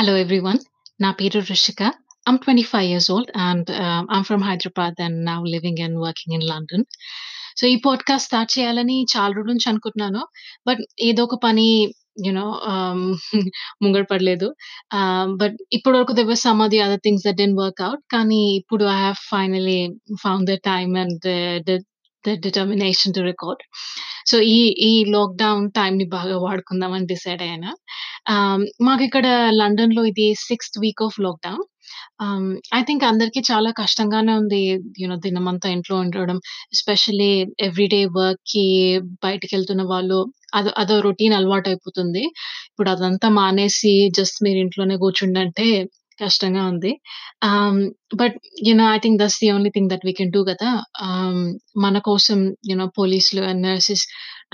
Hello everyone. నా పేరు Rushika. I'm 25 years old and um, I'm from Hyderabad and now living and working in London. So ఈ podcast start చేయాలని చాలా రోజుల నుంచి అనుకుంటున్నాను. బట్ ఏదో ఒక పని యూ నో ఆహ్, ముంగడ పడలేదు. ఆహ్, బట్ ఇప్పటి వరకు there were some of the other things that didn't work out. కానీ ఇప్పుడు I have finally found the time and the the the determination to record. So ఈ ఈ లాక్‌డౌన్ టైమ్‌ని బాగా వాడుకుందామని డిసైడ్ అయ్యాను. ఆహ్, మాకిక్కడ లండన్‌లో ఇది sixth week of lockdown. Ah, I think అందరికీ చాలా కష్టంగానే ఉంది. యూ నో దినమంతా ఇంట్లో ఉండడం. ఎస్పెషల్లీ ఎవ్రీడే వర్క్‌కి బయటికెళ్తున్న వాళ్ళు అదో అదో రొటీన్ అలవాటయిపోతుంది. ఇప్పుడు అదంతా మానేసి జస్ట్ మీరు ఇంట్లోనే కూర్చుండంటే కష్టంగా ఉంది. ఆహ్, but you know I think that's the only thing that we can do కదా ఆహ్, మన కోసం యూ నో పోలీసులు అండ్ నర్సెస్,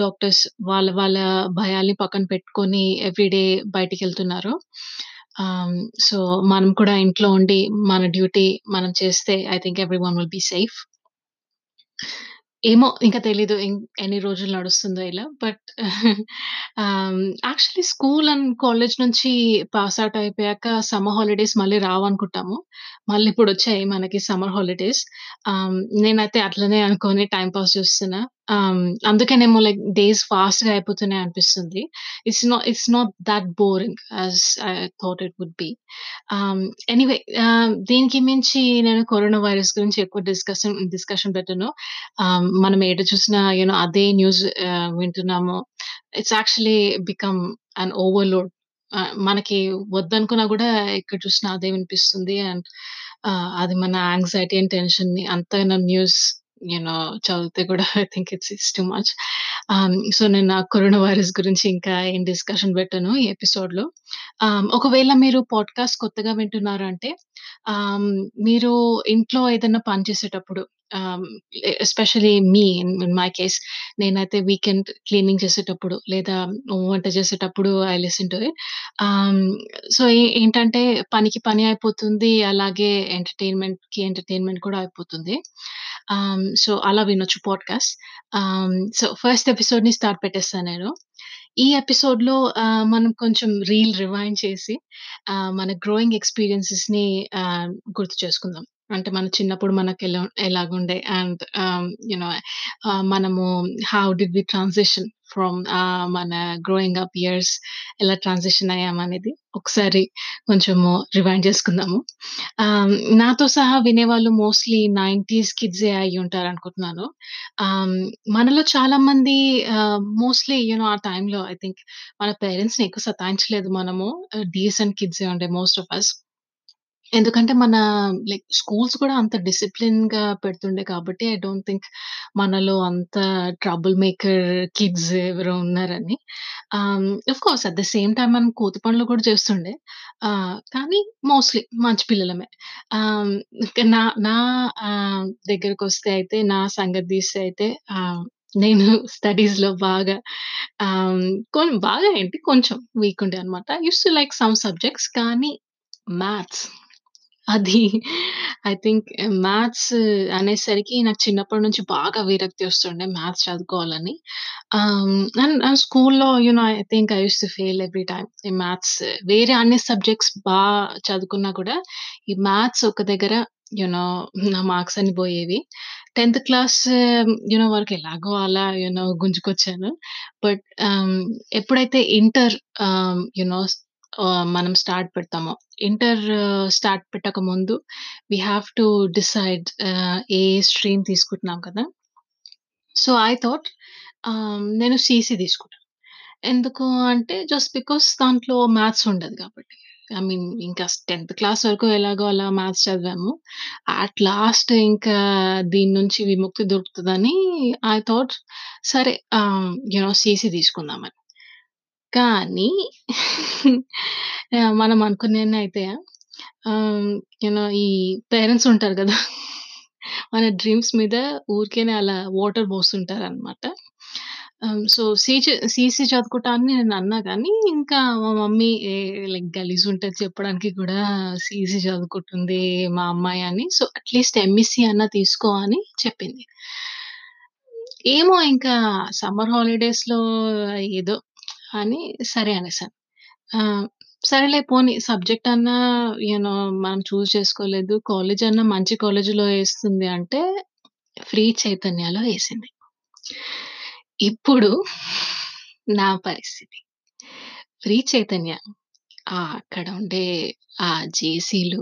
డాక్టర్స్ వాళ్ళ వాళ్ళ భయాల్ని పక్కన పెట్టుకొని ఎవ్రీడే బయటికెళ్తున్నారు. ఆహ్, సో మనం కూడా ఇంట్లో ఉండి మన డ్యూటీ మనం చేస్తే I think everyone will be safe. ఏమో ఇంకా తెలీదు. ఇం ఎన్ని రోజులు నడుస్తుందో ఇలా. But ah, actually school and college నుంచి పాస్ ఔట్ అయిపోయాక సమ్మర్ హాలిడేస్ మళ్ళీ రావనుకుంటాము. మళ్ళీ ఇప్పుడొచ్చాయి మనకి సమ్మర్ హాలిడేస్. ఆహ్, నేనైతే అట్లనే అనుకోని టైమ్ పాస్ చేస్తున్నా. ఆహ్, అందుకనేమో లైక్ డేస్ ఫాస్ట్‌గా అయిపోతున్నాయి అనిపిస్తుంది. It's not it's not that boring as I thought it would be. Ah, anyway ah, దీనికి మించి నేను కరోనా వైరస్ గురించి ఎక్కువ డిస్కషన్ డిస్కషన్ పెట్టను. ఆహ్, మనం ఎటు చూసినా యూ నో అదే న్యూస్ ఆహ్, వింటున్నాము. It's actually become an overload. Ah, మనకి వద్దనుకున్నా కూడా ఎక్కడ చూసినా అదే వినిపిస్తుంది. అండ్ ఆహ్, అది మన యాంక్సైటీ అండ్ టెన్షన్‌ని అంతగా న్యూస్ యూనో చదివితే కూడా I think it's it's too much. So నేను ఆ కరోనా వైరస్ గురించి ఇంకా ఏం డిస్కషన్ పెట్టాను ఈ ఎపిసోడ్‌లో. Um, ఒకవేళ మీరు పాడ్‌కాస్ట్ కొత్తగా వింటున్నారు అంటే um, మీరు ఇంట్లో ఏదైనా పని చేసేటప్పుడు especially especially me in my case నేనైతే వీకెండ్ క్లీనింగ్ చేసేటప్పుడు లేదా వంట చేసేటప్పుడు I listen to it. So ఏంటంటే పనికి పని అయిపోతుంది. అలాగే ఎంటర్‌టైన్‌మెంట్‌కి ఎంటర్‌టైన్‌మెంట్ కూడా అయిపోతుంది. సో అలా వినొచ్చు పాడ్‌కాస్ట్. సో ఫస్ట్ ఎపిసోడ్‌ని స్టార్ట్ పెట్టేస్తాను నేను. ఈ ఎపిసోడ్‌లో మనం కొంచెం రీల్ రివైండ్ చేసి మన గ్రోయింగ్ ఎక్స్‌పీరియన్సెస్‌ని గుర్తు చేసుకుందాం. అంటే మన చిన్నప్పుడు మనకెలా ఎలాగుండే అండ్ ఆహ్, యూ నో మనము how did we transition from మన గ్రోయింగ్ అప్ ఇయర్స్ ఎలా ట్రాన్సిషన్ అయ్యామనేది ఒకసారి కొంచెము రివైండ్ చేసుకుందాము. నాతో సహా వినేవాళ్ళు మోస్ట్‌లీ 90స్ కిడ్సే అయి ఉంటారు అనుకుంటున్నాను మనలో చాలా మంది మోస్ట్‌లీ యూనో ఆ టైంలో ఐ థింక్ మన పేరెంట్స్‌ని ఎక్కువ సతాయించలేదు మనము. డీసెంట్ కిడ్సే ఉండే మోస్ట్ ఆఫ్ అస్. ఎందుకంటే మన లైక్ స్కూల్స్ కూడా అంత డిసిప్లిన్‌గా పెడుతుండే కాబట్టి ఐ డోంట్ థింక్ మనలో అంత ట్రబుల్ మేకర్ కిడ్స్ ఎవరో ఉన్నారని. ఆహ్, of course at the same time మనం కోతి పనులు కూడా చేస్తుండే. ఆహ్, కానీ మోస్ట్‌లీ మంచి పిల్లలమే. ఆహ్, నా నా ఆహ్, దగ్గరకొస్తే అయితే నా సంగతి తీస్తే అయితే ఆహ్, నేను స్టడీస్‌లో బాగా ఆహ్, బాగా ఏంటి కొంచెం వీక్ ఉండే అన్నమాట. I used to like some subjects కానీ మ్యాథ్స్ అది ఐ థింక్ మ్యాథ్స్ అనేసరికి నాకు చిన్నప్పటి నుంచి బాగా విరక్తి వస్తుండే మ్యాథ్స్ చదువుకోవాలని. ఆహ్, అండ్ అండ్ స్కూల్‌లో you know I think I used to fail every time ఈ మ్యాథ్స్. వేరే అన్ని సబ్జెక్ట్స్ బా చదువుకున్నా కూడా ఈ మ్యాథ్స్ ఒక దగ్గర యూ నో నా మార్క్స్ అన్ని పోయేవి. 10థ్ క్లాస్ యూ నో వరకు ఎలాగో అలా యూ నో గుంజుకొచ్చాను. బట్ ఆహ్, ఎప్పుడైతే ఇంటర్ ఆహ్, యూ నో ఆహ్, మనం స్టార్ట్ పెడతామో inter start పెట్టకముందు we have to decide ah, a stream తీసుకుంటున్నాం కదా! సో ఐ థాట్ ఆహ్, నేను సీసీ తీసుకుంటాను ఎందుకు అంటే జస్ట్ బికాస్ దాంట్లో మ్యాథ్స్ ఉండదు కాబట్టి. ఐ మీన్ ఇంకా 10థ్ క్లాస్ వరకు ఎలాగో అలా మ్యాథ్స్ చదివాము. అట్ లాస్ట్ ఇంకా దీని నుంచి విముక్తి దొరుకుతదని ఐ థాట్ సరే ఆహ్, యూ నో సీసీ తీసుకుందామని. కానీ మనం అనుకున్నయన్నీ అయితే ఆహ్, యూ నో ఈ పేరెంట్స్ ఉంటారు గదా! మన డ్రీమ్స్ మీద ఊరికేనే అలా వాటర్ పోస్తుంటారనమాట. ఆహ్, సో సీచ్ సీసీ చదువుకుంటా అని నేను అన్నా గానీ, ఇంకా మా మమ్మీ ఏ లైక్ గలీజుంటది చెప్పడానికి కూడా సీసీ చదువుకుంటుంది మా అమ్మాయి అని. సో అట్‌లీస్ట్ ఎంఈసీ అన్నా తీసుకో అని చెప్పింది. ఏమో ఇంకా సమ్మర్ హాలిడేస్‌లో ఏదో అని సరే అనేసాను. ఆహ్, సరేలే పోనీ సబ్జెక్ట్ అన్నా యూనో మనం చూజ్ చేసుకోలేదు. కాలేజ్ అన్నా మంచి కాలేజ్‌లో ఏస్తుంది అంటే, ఫ్రీ చైతన్యలో ఏసింది. ఇప్పుడు నా పరిస్థితి. ఫ్రీ చైతన్య ఆహ్, అక్కడ ఉండే ఆ జేసీలు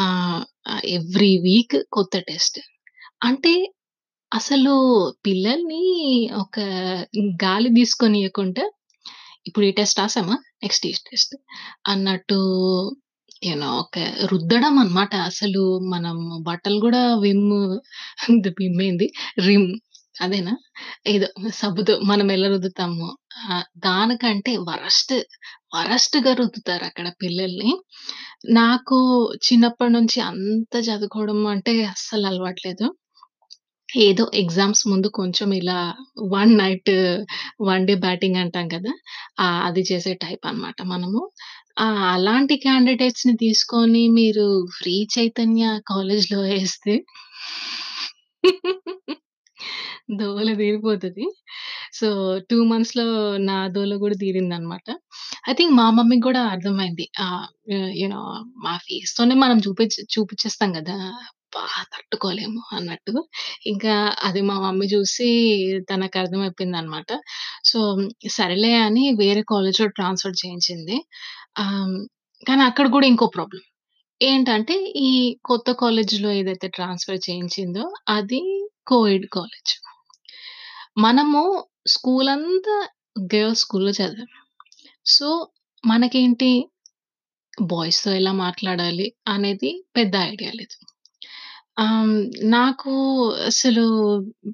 ఆహ్, ఆహ్, ఎవ్రీ వీక్ కొత్త టెస్ట్. అంటే అసలు పిల్లల్ని ఒక గాలి తీసుకోనీయకుండా ఇప్పుడు ఈ టెస్ట్ రాసామా? నెక్స్ట్ ఈ టెస్ట్ అన్నట్టు యూనో ఒక రుద్దడం అన్నమాట. అసలు మనం బట్టలు కూడా విమ్ విమ్ ఏంది? రిమ్ అదేనా? ఏదో సబ్బుతో మనం ఎలా రుద్దుతామో దానికంటే వరస్ట్, వరస్ట్‌గా రుద్దుతారక్కడ పిల్లల్ని. నాకు చిన్నప్పటి నుంచి అంత చదువుకోవడం అంటే అస్సలు అలవాటు లేదు. ఏదో ఎగ్జామ్స్ ముందు కొంచెం ఇలా one night one day batting అంటాం కదా! అది చేసే టైప్ అన్నమాట మనము. అలాంటి అలాంటి క్యాండిడేట్స్‌ని తీసుకొని మీరు ఫ్రీ చైతన్య కాలేజ్‌లో ఏస్తే దోల తీరిపోతది. సో, 2 మంత్స్‌లో నా దోల గూడా తీరిందన్నమాట. ఐ థింక్ మా మమ్మీకి గూడా అర్థమైంది. ఆహ్, యూ యూ నో మా ఫేస్‌తోనే మనం చూపించి చూపించేస్తాం గదా! అబ్బా! తట్టుకోలేము అన్నట్టు. ఇంకా అది మా మమ్మీ చూసి తనకు అర్థమైపోయిందన్నమాట. సో, సరేలే అని వేరే కాలేజ్‌లో ట్రాన్స్‌ఫర్ చేయించింది. ఆహ్, కానీ అక్కడ కూడా ఇంకో ప్రాబ్లమ్. ఏంటంటే ఈ కొత్త కాలేజ్‌లో ఏదైతే ట్రాన్స్‌ఫర్ చేయించిందో అది కోఎడ్ కాలేజ్. మనము స్కూల్ అంతా గర్ల్స్ స్కూల్‌లో చదివాం. సో, మనకేంటి బాయ్స్‌తో ఎలా మాట్లాడాలి అనేది పెద్ద ఐడియా లేదు. ఆహ్, నాకు అసలు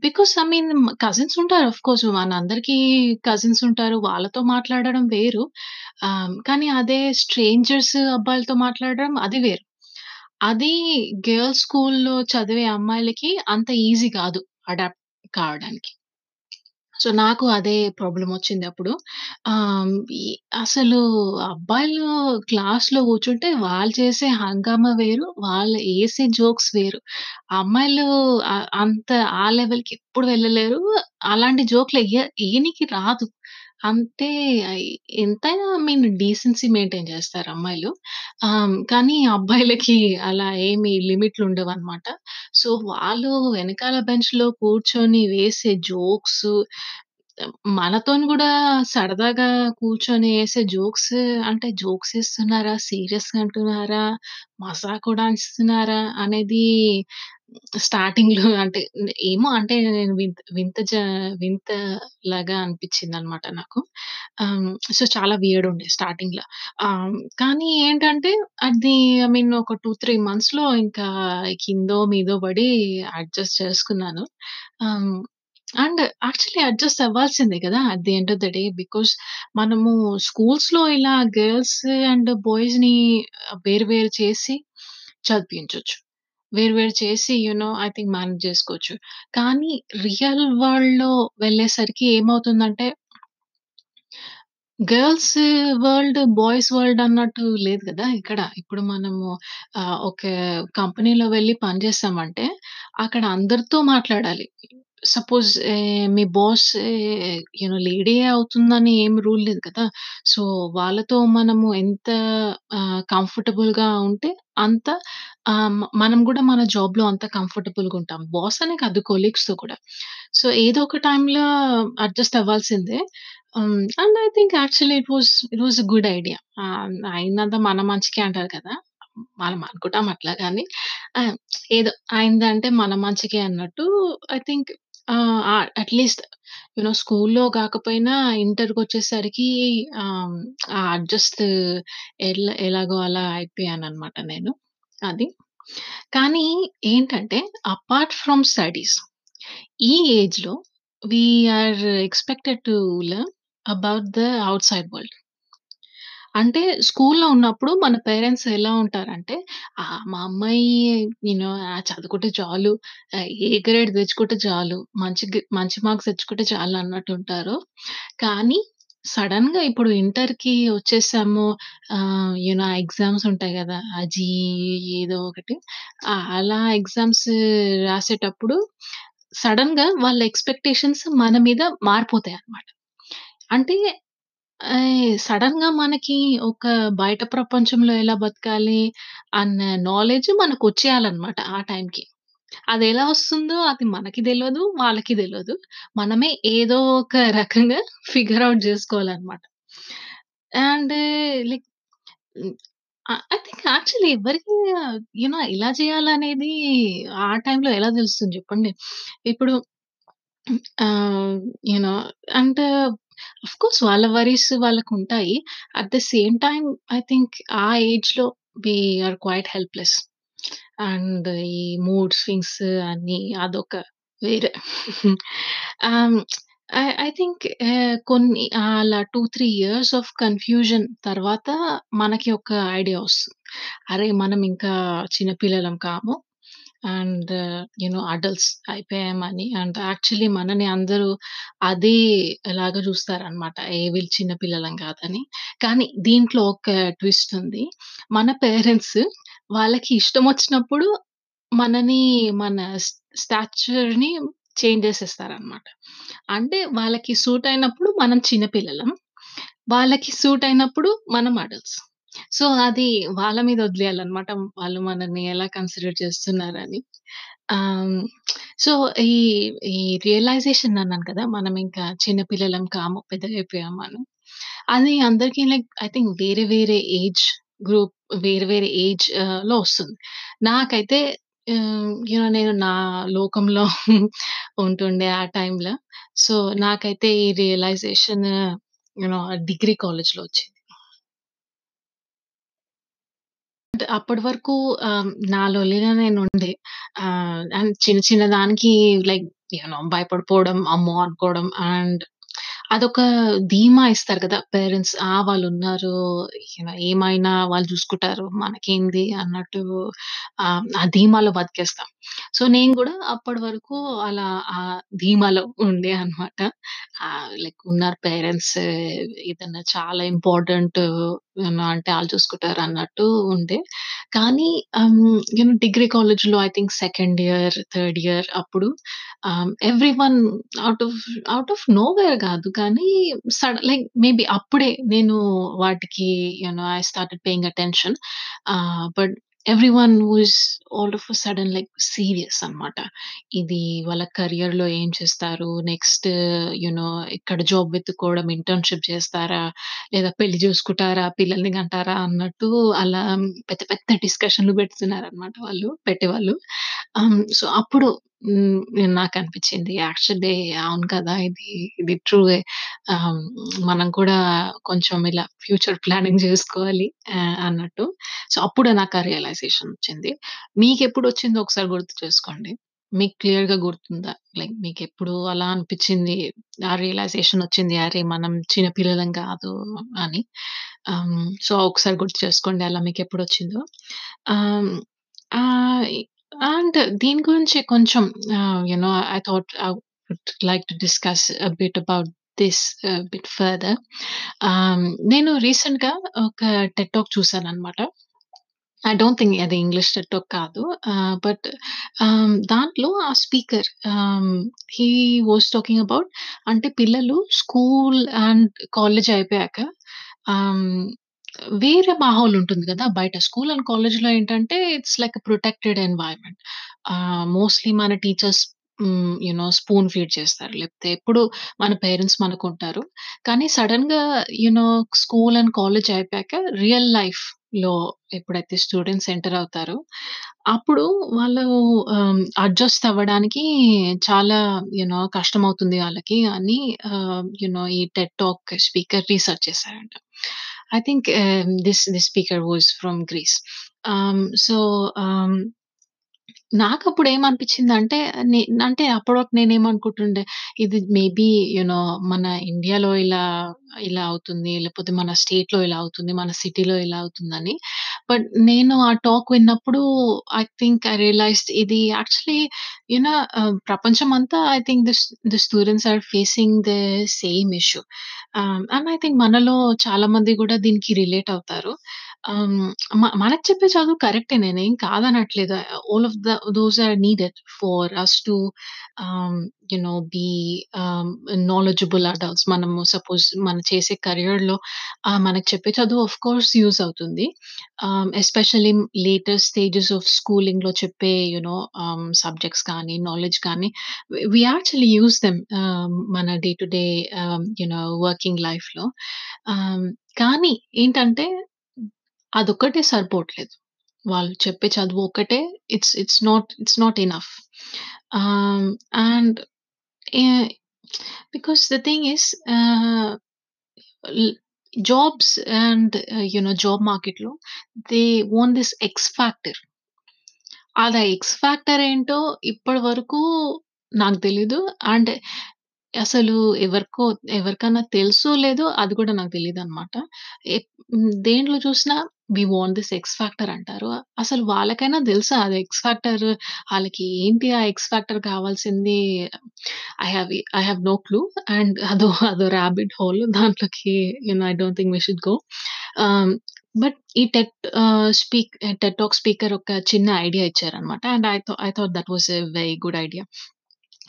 బికాస్ ఐ మీన్ కజిన్స్ ఉంటారు ఆఫ్‌కోర్స్ మనందరికీ కజిన్స్ ఉంటారు. వాళ్ళతో మాట్లాడడం వేరు. ఆహ్, కానీ అదే స్ట్రేంజర్స్ అబ్బాయిలతో మాట్లాడడం అది వేరు. అది గర్ల్స్ స్కూల్‌లో చదివే అమ్మాయిలకి అంత ఈజీ కాదు అడాప్ట్ కావడానికి. సో, నాకు అదే ప్రాబ్లం వచ్చిందప్పుడు. ఆహ్, ఈ అసలు అబ్బాయిలు క్లాస్‌లో కూర్చుంటే వాళ్ళు చేసే హంగామా వేరు. వాళ్ళు ఏసే జోక్స్ వేరు. అమ్మాయిలు అంత ఆ లెవెల్‌కి ఎప్పుడు వెళ్ళలేరు. అలాంటి జోక్‌లు ఎయ్య ఎయనికి రాదు. అంటే ఎంతైనా ఐ మీన్ డీసెన్సీ మెయింటైన్ చేస్తారు అమ్మాయిలు. ఆహ్, కానీ అబ్బాయిలకి అలా ఏమి లిమిట్‌లు ఉండవన్నమాట. సో, వాళ్ళు వెనకాల బెంచ్‌లో కూర్చొని వేసే జోక్స్ మనతోని గూడా సరదాగా కూర్చొని ఏసే జోక్స్ అంటే జోక్స్ ఏస్తున్నారా? సీరియస్‌గా అంటున్నారా? మజాక్ కూడా ఇస్తున్నారా? అనేది స్టార్టింగ్‌లో అంటే ఏమో అంటే నేను వింత వింత జ వింతలాగా అనిపించిందన్నమాట నాకు. ఆహ్, సో, చాలా వియర్డ్ ఉండే స్టార్టింగ్‌లో. ఆహ్, కానీ ఏంటంటే అది ఐ మీన్ ఒక 2, 3 మంత్స్‌లో ఇంకా కిందో మీదో పడి అడ్జస్ట్ చేసుకున్నాను. ఆహ్, అండ్ యాక్చువల్లీ అడ్జస్ట్ అవ్వాల్సిందే కదా! At the end of the day. Because మనము స్కూల్స్‌లో ఇలా గర్ల్స్ అండ్ బాయ్స్‌ని వేరు వేరు చేసి చదివించొచ్చు. వేరు వేరు చేసి you know I think manage చేసుకోవచ్చు. కానీ రియల్ వరల్డ్‌లో వెళ్ళేసరికి ఏమవుతుందంటే గర్ల్స్ వరల్డ్, బాయ్స్ వరల్డ్ అన్నట్టు లేదు కదా ఇక్కడ. ఇప్పుడు మనము ఆహ్, ఒక కంపెనీలో వెళ్ళి పని చేస్తామంటే, అక్కడ అందరితో మాట్లాడాలి. సపోజ్ eh, మీ బాస్ eh, యూ నో లేడీయే అవుతుందని ఏం రూల్ లేదు కదా! సో, వాళ్ళతో మనము ఎంత ఆహ్, కంఫర్టబుల్‌గా ఉంటే అంత ఆహ్, మ మనం గూడా మన జాబ్‌లో అంత కంఫర్టబుల్‌గా ఉంటాం. బాస్ అనే కాదు కొలీగ్స్‌తో కూడా. సో, ఏదో ఒక టైమ్‌లో అడ్జస్ట్ అవ్వాల్సిందే. హ్మ్. And I think actually it was it was a good idea. Ah, అయిందంతా మన మంచికే అంటారు కదా! మనం అనుకుంటాం అట్లా గాని ఏదో అయిందంటే మన మంచికే అన్నట్టు ఐ థింక్ ఆ అట్‌లీస్ట్ యూ నో స్కూల్‌లో కాకపోయినా ఇంటర్‌కొచ్చేసరికి ఆహ్, ఆ అడ్జస్ట్ ఎల్ ఎలాగో అలా అయిపోయానన్నమాట నేను. అది. కానీ ఏంటంటే అపార్ట్ ఫ్రమ్ స్టడీస్ ఈ ఏజ్‌లో we are expected to learn about the outside world. అంటే స్కూల్‌లో ఉన్నప్పుడు మన పేరెంట్స్ ఎలా ఉంటారంటే, ఆ మా అమ్మాయి నేను ఆహ్, చదువుకుంటే చాలు, ఆహ్, ఏ గ్రేడ్ తెచ్చుకుంటే చాలు, మంచి మంచి మార్క్స్ తెచ్చుకుంటే చాలు అన్నట్టుంటారు. కానీ సడెన్‌గా ఇప్పుడు ఇంటర్‌కి వచ్చేసాము. ఆహ్, యూ నో ఎగ్జామ్స్ ఉంటాయి కదా ఆ జీఈఈ ఏదో ఒకటి. అలా ఎగ్జామ్స్ రాసేటప్పుడు సడెన్‌గా వాళ్ళ ఎక్స్‌పెక్టేషన్స్ మన మీద మారిపోతాయన్నమాట. అంటే సడన్ సడెన్‌గా మనకి ఒక బయట ప్రపంచంలో ఎలా బతకాలి అన్న నాలెడ్జ్ మనకొచ్చేయాలన్నమాట ఆ టైంకి. అదెలా వస్తుందో అది మనకి తెలియదు వాళ్ళకి తెలియదు మనమే ఏదో ఒక రకంగా figure out జేసుకోవాలన్నమాట. And like hmm. I think actually ఎవ్వరికీ యూ నో ఇలా చేయాలనేది ఆ టైంలో ఎలా తెలుస్తుంది జెప్పండి. ఇప్పుడు ఆహ్, యూ నో అంటే ఆఫ్‌కోర్స్ వాళ్ళ worries వాళ్ళకుంటాయి. At the same time I think ఆ ఏజ్‌లో we are quite helpless. And ఈ మూడ్ స్వింగ్స్ అన్ని అదొక వేరే. ఆహ్, ఐ ఐ థింక్ ఆహ్, కొన్ని అలా 2, 3 ఇయర్స్ ఆఫ్ కన్‌ఫ్యూజన్ తర్వాత మనకి ఒక ఐడియా వస్తుంది. అరే! మనం ఇంకా చిన్న పిల్లలం కాము. అండ్ యూ నో అడల్ట్స్ అయిపోయామని. అండ్ యాక్చువల్లీ మనని అందరూ అదే లాగా చూస్తారనమాట. ఏ వీళ్ళు చిన్న పిల్లలం కాదని. కానీ దీంట్లో ఒక ట్విస్ట్ ఉంది. మన పేరెంట్స్ వాళ్ళకి ఇష్టమొచ్చినప్పుడు మనని మన స్ స్టాచర్‌ని చేంజ్ చేసేస్తారనమాట. అంటే వాళ్ళకి సూట్ అయినప్పుడు మనం చిన్న పిల్లలం. వాళ్ళకి సూట్ అయినప్పుడు మనం అడల్ట్స్. సో, అది వాళ్ళ మీద వదిలేయాలనమాట. వాళ్ళు మనల్ని ఎలా కన్సిడర్ చేస్తున్నారని. ఆహ్, సో, ఈ ఈ రియలైజేషన్ అన్నాను కదా! మనం ఇంకా చిన్న పిల్లలం కాము, పెద్దగయిపోయాము అని. అది అందరికీ లైక్ ఐ థింక్ వేరే వేరే ఏజ్ గ్రూప్ వేరే వేరే ఏజ్ ఆహ్, లో వస్తుంది. నాకైతే ఆహ్, యూ నో నేను నా లోకంలో ఉంటుండే ఆ టైంలో. సో, నాకైతే ఈ రియలైజేషన్ యూ నో డిగ్రీ కాలేజ్‌లో వచ్చింది. అంటే అప్పటి వరకు ఆహ్, నా లొల్లిలో నేనుండే. ఆహ్, అండ్ చిన్న చిన్న దానికి లైక్ యూ నో భయపడిపోవడం, అమ్మో! అనుకోవడం అండ్ అదొక ధీమా ఇస్తారు కదా! పేరెంట్స్. ఆ! వాళ్ళున్నారు. యూ నో ఏమైనా వాళ్ళు చూసుకుంటారు. మనకేంది అన్నట్టు ఆహ్, ఆ ధీమాలో బతికేస్తాం. సో, నేను గూడా అప్పటి వరకు అలా ఆ ధీమాలో ఉండే అన్నమాట. ఆహ్, లైక్ ఉన్నారు పేరెంట్స్ ఏదన్నా చాలా ఇంపార్టెంట్ అంటే ఆళ్ళు చూసుకుంటారు అన్నట్టు ఉండే. కానీ ఆహ్, యూ నో డిగ్రీ కాలేజ్‌లో I think second year, third year అప్పుడు ఆహ్, everyone out of out of nowhere కాదు కానీ సడన్ లైక్ మేబీ అప్పుడే నేను వాటికి you know I started paying attention. Ah, but everyone one is all of sudden sudden like serious అన్నమాట. ఇది వాళ్ళ కెరియర్‌లో ఏం చేస్తారు? నెక్స్ట్ యూ నో ఎక్కడ జాబ్ వెతుక్కోవడం, ఇంటర్న్‌షిప్ చేస్తారా? లేదా పెళ్ళి చూసుకుంటారా పిల్లల్ని కంటారా? అన్నట్టు అలా పెద్ద పెద్ద డిస్కషన్‌లు పెడుతున్నారన్నమాట వాళ్ళు పెట్టేవాళ్ళు. Um, ఆహ్, సో, అప్పుడు హ్మ్, నాకనిపించింది యాక్చువల్లీ అవును కదా! ఇది ఇది ట్రూయే. ఆహ్, మనం కూడా కొంచెం ఇలా ఫ్యూచర్ ప్లానింగ్ చేసుకోవాలి ఆహ్, అన్నట్టు. సో, అప్పుడు నాకు ఆ రియలైజేషన్ వచ్చింది. మీకెప్పుడొచ్చిందో ఒకసారి గుర్తు చేసుకోండి. మీకు క్లియర్‌గా గుర్తుందా? లైక్ మీకెప్పుడు అలా అనిపించింది, ఆ రియలైజేషన్ వచ్చింది. అరే! మనం చిన్న పిల్లలం కాదు అని. ఆహ్, సో, ఒకసారి గుర్తు చేసుకోండి అలా మీకెప్పుడొచ్చిందో. ఆహ్, ఆహ్, అండ్ దీని గురించి కొంచెం ఆహ్, you know I thought I would like to discuss a bit about this ah, bit further. Ah, నేను రీసెంట్‌గా ఒక టెడ్ టాక్ చూసానన్నమాట. ఐ డోంట్ థింక్ అది ఇంగ్లీష్ టెడ్ టాక్ కాదు. ఆహ్, బట్ ఆహ్, దాంట్లో ఆ స్పీకర్ ఆహ్, హి వాస్ టాకింగ్ అబౌట్ అంటే పిల్లలు స్కూల్ అండ్ కాలేజ్ అయిపోయాక ఆహ్, వేరే మాహోల్ ఉంటుంది కదా బయట స్కూల్ అండ్ కాలేజ్‌లో ఏంటంటే it's like protected environment. Mostly మన teachers you know spoon feed చేస్తారు. లేకపోతే ఎప్పుడు మన పేరెంట్స్ మనకు ఉంటారు కానీ సడన్గా you know school and college అయిపోయాక రియల్ లైఫ్లో ఎప్పుడైతే స్టూడెంట్స్ ఎంటర్ అవుతారో, అప్పుడు వాళ్ళు అడ్జస్ట్ అవ్వడానికి చాలా యూనో కష్టం కష్టమవుతుంది వాళ్ళకి అని యూనో నో ఈ టెడ్ టాక్ స్పీకర్ రీసెర్చ్ చేశారంట చేసారంట. I think this this this speaker was from Greece. Um, ah, so, ah um, నాకప్పుడు ఏమనిపించిందంటే, నే అంటే అప్పటి వరకు నేనేమనుకుంటుండే, ఇది మేబీ యూ నో మన ఇండియాలో ఇలా, ఇలా అవుతుంది. లేకపోతే మన స్టేట్‌లో ఇలా అవుతుంది. మన సిటీలో ఇలా అవుతుందని. బట్ నేను ఆ టాక్ విన్నప్పుడు ఐ థింక్ ఐ రియలైజ్డ్ ఇది యాక్చువల్లీ యూనో ప్రపంచం అంతా I think this the students are facing the same issue. And I think మనలో చాలా మంది కూడా దీనికి రిలేట్ అవుతారు. ఆహ్, మ మనకు చెప్పే చదువు కరెక్టే నేనేం కాదనట్లేదు. All of the those are needed for us to ah, you know be ah, knowledgeable adults. మనము సపోజ్ మనం చేసే కెరియర్‌లో ఆహ్, మనకు చెప్పే చదువు ఆఫ్ కోర్స్ యూజ్ అవుతుంది. Ah, especially later stages of స్కూలింగ్‌లో చెప్పే యూ నో ఆహ్, సబ్జెక్ట్స్ కానీ, నాలెడ్జ్ కానీ we we actually use them ah, మన day to day ah, you know working లైఫ్‌లో. ఆహ్, కానీ ఏంటంటే అదొక్కటే సరిపోవట్లేదు. వాళ్ళు చెప్పే చదువు ఒక్కటే it's it's not it's not enough. Ah, and a because the thing is ah, ల్ jobs and you know job మార్కెట్‌లో they want this X factor. అదా ఎక్స్ ఫ్యాక్టర్ ఏంటో ఇప్పటి వరకు నాకు తెలీదు. అండ్ అసలు ఎవరికో ఎవరికన్నా తెలుసో లేదో అది కూడా నాకు తెలీదనమాట. ఎప్ దేంట్లో చూసినా we want this X factor అంటారు. అసలు వాళ్ళకైనా తెలుసా అది ఎక్స్ ఫ్యాక్టర్ ఆళ్ళకి ఏంటి ఆ ఎక్స్ ఫ్యాక్టర్ కావాల్సింది? I have I have no clue. And అదో అదో రాబిట్ హోల్ దాంట్లోకి you know I don't think we should go. Ah, but ఈ TED ah, speak TED talk speaker ఒక చిన్న ఐడియా ఇచ్చారనమాట. And I tha I thought that was a very good idea.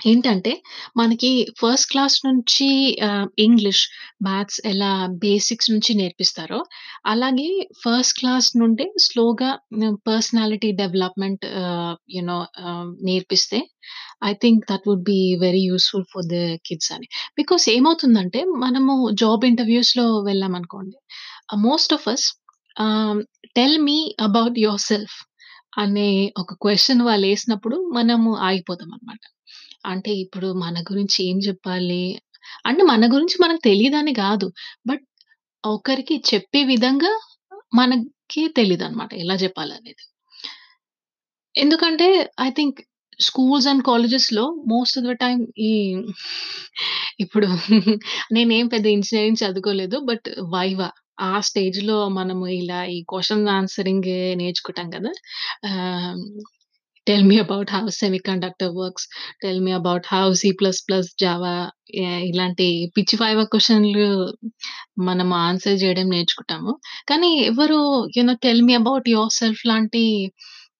ఏంటంటే మనకి first class నుంచి ఆహ్, English, maths ఎలా basics నుంచి నేర్పిస్తారో, అలాగే ఫస్ట్ క్లాస్ నుండే స్లోగా hmm, personality development ah, you know ah, నేర్పిస్తే I think that would be very useful for the kids అని. బికాస్ ఏమవుతుందంటే మనము జాబ్ ఇంటర్‌వ్యూస్‌లో వెళ్ళామనుకోండి, మోస్ట్ ఆఫ్ అస్ ఆహ్, టెల్ మీ అబౌట్ యువర్‌సెల్ఫ్ అనే ఒక క్వెషన్ వాళ్ళేసినప్పుడు మనము ఆగిపోతామనమాట. అంటే ఇప్పుడు మన గురించి ఏం జెప్పాలి? అంటే మన గురించి మనకు తెలీదని గాదు. బట్ ఒకరికి చెప్పే విధంగా మనకి తెలీదనమాట ఎలా జెప్పాలనేది. ఎందుకంటే ఐ థింక్ స్కూల్స్ అండ్ కాలేజెస్‌లో మోస్ట్ ఆఫ్ ద టైమ్ ఈ ఇప్పుడు నేనేం పెద్ద ఇంజినీరింగ్ చదువుకోలేదు. బట్ వైవా ఆ స్టేజ్‌లో మనము ఇలా ఈ క్వెషన్ ఆన్సరింగ్ నేర్చుకుంటాం గదా! ఆహ్, tell me about how semiconductor works, tell me about how C plus plus, Java ఇలాంటి పిచ్చి ఫైవ్ క్వెషన్‌లు మనం ఆన్సర్ జేయడం నేర్చుకుంటాము. కానీ ఎవరు you know tell me about yourself లాంటి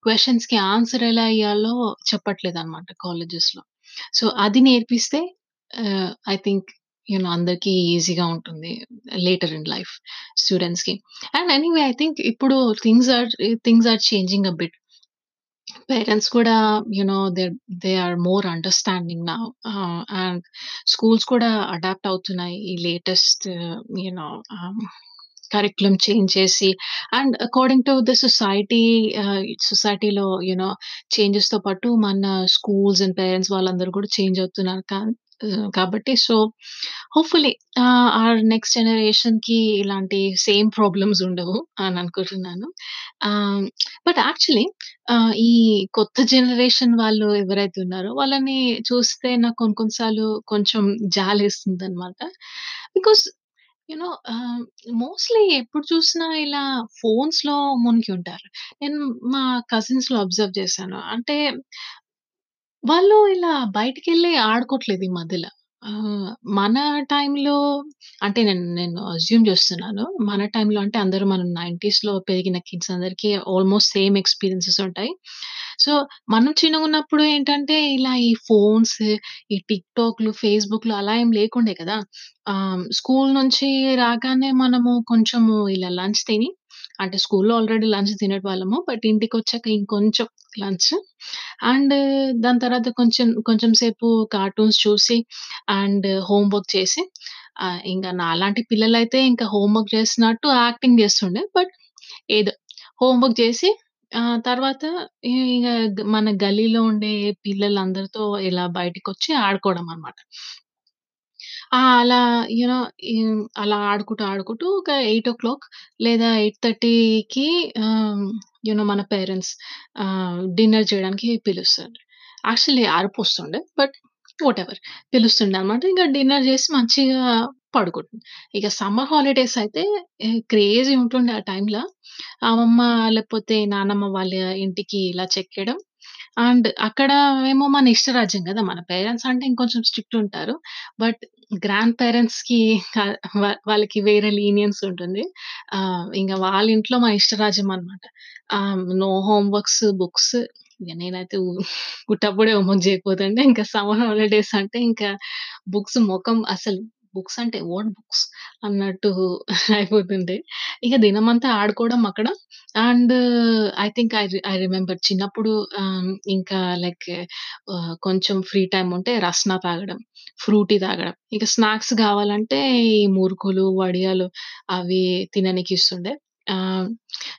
క్వెషన్స్‌కి ఆన్సర్ ఎలా ఇయ్యాలో చెప్పట్లేదనమాట కాలేజెస్‌లో. సో, అది నేర్పిస్తే ఆహ్, ఐ థింక్ యూ నో అందరికి ఈజీగా ఉంటుంది. లేటర్ ఇన్ లైఫ్ స్టూడెంట్స్‌కి. అండ్ ఎనీవే ఐ థింక్ ఇప్పుడు things are things are changing a bit. Parents కూడా you know they they are more understanding now. Ah, and schools కూడా అడాప్ట్ అవుతున్నాయి. ఈ latest you know ah, curriculum change చేసి and according to the society ah, సొసైటీలో you know చేంజెస్‌తో పాటు మన schools and parents వాళ్ళందరూ కూడా చేంజ్ అవుతున్నారు కా ఆహ్, కాబట్టి సో, హోప్‌ఫుల్లీ ఆర్ నెక్స్ట్ జనరేషన్‌కి ఇలాంటి సేమ్ ప్రాబ్లమ్స్ ఉండవు అని అనుకుంటున్నాను. బట్ యాక్చువల్లీ ఈ కొత్త జనరేషన్ వాళ్ళు ఎవరైతే ఉన్నారో వాళ్ళని చూస్తే నాకు కొన్ని కొన్ని సార్లు కొంచెం జాలేస్తుందనమాట. బికాస్ యూనో మోస్ట్‌లీ ఎప్పుడు చూసినా ఇలా ఫోన్స్‌లో మునిగి ఉంటారు. నేను మా కజిన్స్‌లో అబ్జర్వ్ చేశాను. అంటే వాళ్ళు ఇలా బయటికెళ్ళి ఆడుకోవట్లేదు ఈ మధ్యల. ఆహ్, మన టైంలో అంటే నేను నేను అస్యూమ్ చేస్తున్నాను. మన టైంలో అంటే అందరూ మనం 90స్‌లో పెరిగిన కిడ్స్ అందరికి ఆల్‌మోస్ట్ సేమ్ ఎక్స్‌పీరియన్సెస్ ఉంటాయి. సో, మనం చిన్నగున్నప్పుడు ఏంటంటే ఇలా ఈ ఫోన్స్, ఈ టిక్‌టాక్‌లు, ఫేస్‌బుక్‌లు అలా ఏం లేకుండే కదా! ఆహ్, స్కూల్ నుంచి రాగానే మనము కొంచెము ఇలా లంచ్ తిని అంటే స్కూల్‌లో ఆల్రెడీ లంచ్ తినేటివాళ్ళము. బట్ ఇంటికి వచ్చాక ఇంకొంచెం లంచ్ అండ్ దాని తర్వాత కొంచెం కొంచెం సేపు కార్టూన్స్ చూసి అండ్ హోమ్ వర్క్ చేసి ఇంకా ఇంక నాలాంటి పిల్లలైతే ఇంకా హోంవర్క్ వర్క్ చేస్తున్నట్టు యాక్టింగ్ చేస్తుండే. బట్ ఏదో హోమ్ వర్క్ చేసి తర్వాత ఇంకా మన గల్లీలో ఉండే పిల్లలందరితో ఇలా బయటికొచ్చి ఆడుకోవడం అన్నమాట. ఆ! అలా యూ నో అలా ఆడుకుంటూ, ఆడుకుంటూ ఒక 8:00 లేదా 8:30కి ఆహ్, యూ నో మన పేరెంట్స్ ఆహ్, డిన్నర్ చేయడానికి పిలుస్తారు. యాక్చువల్లీ అరుపొస్తుండే. బట్ వాటెవర్ పిలుస్తుండే అన్నమాట. ఇంక డిన్నర్ చేసి మంచిగా పడుకుంటుంది. ఇక సమ్మర్ హాలిడేస్ అయితే క్రేజీ ఉంటుండే ఆ టైంలో. అమ్మమ్మ లేకపోతే నానమ్మ వాళ్ళ ఇంటికి ఇలా చెక్కేయడం. అండ్ అక్కడ ఏమో మన ఇష్టరాజ్యం కదా మన పేరెంట్స్ అంటే ఇంకొంచెం స్ట్రిక్ట్ ఉంటారు. బట్ గ్రాండ్ పేరెంట్స్‌కి కి వాళ్ళకి వేరే లీనియన్స్ ఉంటుంది. ఆహ్, ఇంగ వాళ్ళ ఇంట్లో మా ఇష్టరాజ్యం అన్నమాట. ఆహ్, నో హోమ్ వర్క్స్, బుక్స్ ఇగ నేనైతే ఉ ఉట్టప్పుడే హోంవర్క్ జేయకపోతుండే ఇంకా సమ్మర్ హాలిడేస్ అంటే ఇంకా బుక్స్ మొఖం అసలు బుక్స్ అంటే వాట్ బుక్స్ అన్నట్టు అయిపోతుండే. ఇక దినమంతా ఆడుకోవడం అక్కడ. And I think I re I remember చిన్నప్పుడు ఆహ్, ఇంకా లైక్ ఆహ్, కొంచెం ఫ్రీ టైమ్ ఉంటే రస్నా తాగడం, ఫ్రూటీ తాగడం. ఇక స్నాక్స్ కావాలంటే ఈ మురుకులు, వడియాలు అవి తిననీకిస్తుండే. ఆ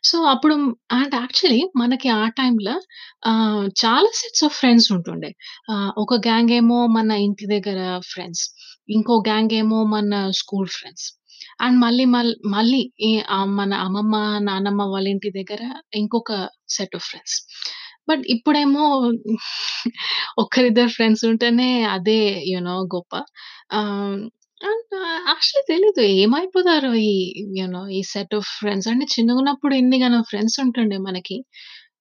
సో, అప్పుడు అండ్ యాక్చువల్లీ మనకి ఆ టైంలో ఆహ్, చాలా సెట్స్ ఆఫ్ ఫ్రెండ్స్ ఉంటుండే. ఆహ్, ఒక గ్యాంగ్ ఏమో మన ఇంటి దగ్గర ఫ్రెండ్స్. ఇంకో గ్యాంగ్ ఏమో మన స్కూల్ ఫ్రెండ్స్. అండ్ మళ్ళీ మల్ మళ్ళీ ఈ ఆహ్, మన అమ్మమ్మ, నానమ్మ వాళ్ళ ఇంటి దగ్గర ఇంకొక సెట్ ఆఫ్ ఫ్రెండ్స్. బట్ ఇప్పుడేమో ఒక్కరిద్దరు ఫ్రెండ్స్ ఉంటేనే అదే యూ నో గొప్ప. ఆహ్, అండ్ యాక్చువల్లీ తెలీదు ఏమైపోతారో ఈ యూ నో ఈ సెట్ ఆఫ్ ఫ్రెండ్స్ అంటే చిన్నగున్నప్పుడు ఇన్నిగనం ఫ్రెండ్స్ ఉంటుండే మనకి.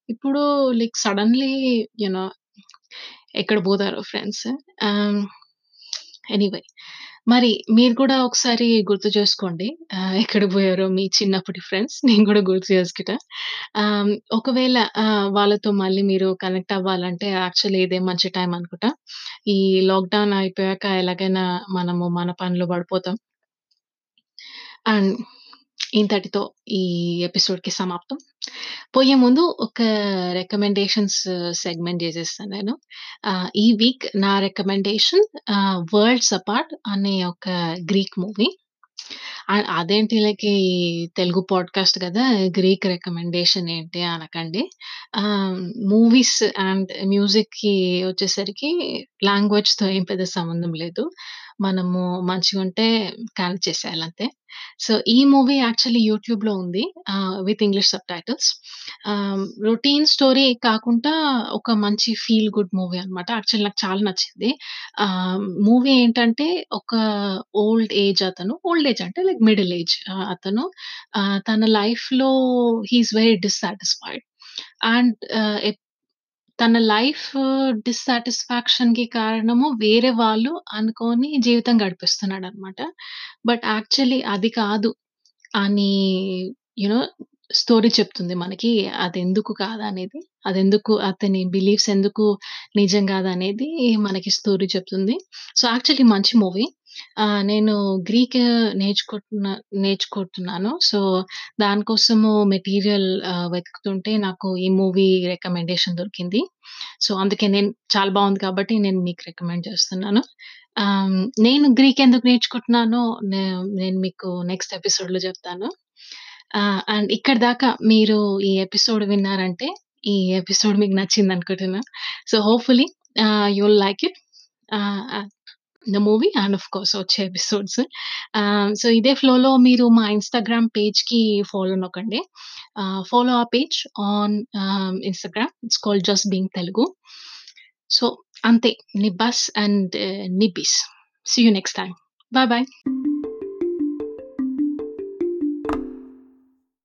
ఇప్పుడు లైక్ సడన్లీ యూ నో ఎక్కడ పోతారో ఫ్రెండ్స్. ఆహ్, ఎనీవే మరి మీరు కూడా ఒకసారి గుర్తు చేసుకోండి. ఆహ్, ఎక్కడికి పోయారో మీ చిన్నప్పటి ఫ్రెండ్స్. నేను కూడా గుర్తు చేసుకుంటా. ఆహ్, ఒకవేళ ఆహ్, వాళ్ళతో మళ్ళీ మీరు కనెక్ట్ అవ్వాలంటే యాక్చువల్లీ ఇదే మంచి టైం అనుకుంటా. ఈ లాక్‌డౌన్ అయిపోయాక ఎలాగైనా మనము మన పనిలో పడిపోతాం. అండ్ ఇంతటితో ఈ ఎపిసోడ్‌కి సమాప్తం. పోయే ముందు ఒక రికమెండేషన్స్ సెగ్మెంట్ చేసేస్తాను నేను. ఆహ్, ఈ వీక్ నా రికమెండేషన్ ఆహ్, 'వరల్డ్స్ అపార్ట్' అనే ఒక గ్రీక్ మూవీ. ఆహ్, అదేంటి లైక్ ఈ తెలుగు పాడ్‌కాస్ట్ కదా! గ్రీక్ రికమెండేషన్ ఏంటి అనకండి. ఆహ్, మూవీస్ అండ్ మ్యూజిక్‌కి వచ్చేసరికి లాంగ్వేజ్‌తో ఏం పెద్ద సంబంధం లేదు. మనము మంచిగుంటే క్యాచ్ చేసేయాలి అంతే. సో, ఈ మూవీ యాక్చువల్లీ యూట్యూబ్‌లో ఉంది. ఆహ్, with English subtitles. Ah, routine story కాకుండా ఒక మంచి ఫీల్ గుడ్ మూవీ అన్నమాట. యాక్చువల్లీ నాకు చాలా నచ్చింది. ఆహ్, మూవీ ఏంటంటే ఒక ఓల్డ్ ఏజ్ అతను ఓల్డ్ ఏజ్ అంటే లైక్ మిడిల్ ఏజ్ ఆహ్, అతను ఆహ్, తన లైఫ్‌లో he is very dissatisfied. And ah, ఎప్ తన లైఫ్ డిస్సాటిస్ఫాక్షన్‌కి కారణము వేరే వాళ్ళు అనుకోని జీవితం గడిపిస్తున్నాడన్నమాట. బట్ యాక్చువల్లీ అది కాదు అని యూ నో స్టోరీ చెప్తుంది మనకి. అదెందుకు కాదనేది. అదెందుకు అతని బిలీఫ్స్ ఎందుకు నిజం కాదనేది మనకి స్టోరీ చెప్తుంది. సో, యాక్చువల్లీ మంచి మూవీ. నేను గ్రీక్ నేర్చుకుంటున్నా నేర్చుకుంటున్నాను. సో, దానికోసము మెటీరియల్ ఆహ్, వెతుకుతుంటే నాకు ఈ మూవీ రికమెండేషన్ దొరికింది. సో, అందుకే నేను చాలా బావుంది కాబట్టి నేను మీకు రికమెండ్ చేస్తున్నాను. ఆహ్, నేను గ్రీక్ ఎందుకు నేర్చుకుంటున్నానో నే నేను మీకు నెక్స్ట్ ఎపిసోడ్‌లో చెప్తాను. ఆహ్, అండ్ ఇక్కడి దాకా మీరు ఈ ఎపిసోడ్ విన్నారంటే ఈ ఎపిసోడ్ మీకు నచ్చిందనుకుంటున్నా. So, hopefully ah, you will like it. Ah, the movie and of course వచ్చే ఎపిసోడ్స్. ఆహ్, సో, ఇదే ఫ్లోలో మీరు మా ఇన్‌స్టాగ్రామ్ పేజ్‌కి ఫాలో నొక్కండి. ఆహ్, follow our page on ah, Instagram. It's called just being Telugu. So, అంతే. Nibbas and nibbis. See you next time. Bye bye.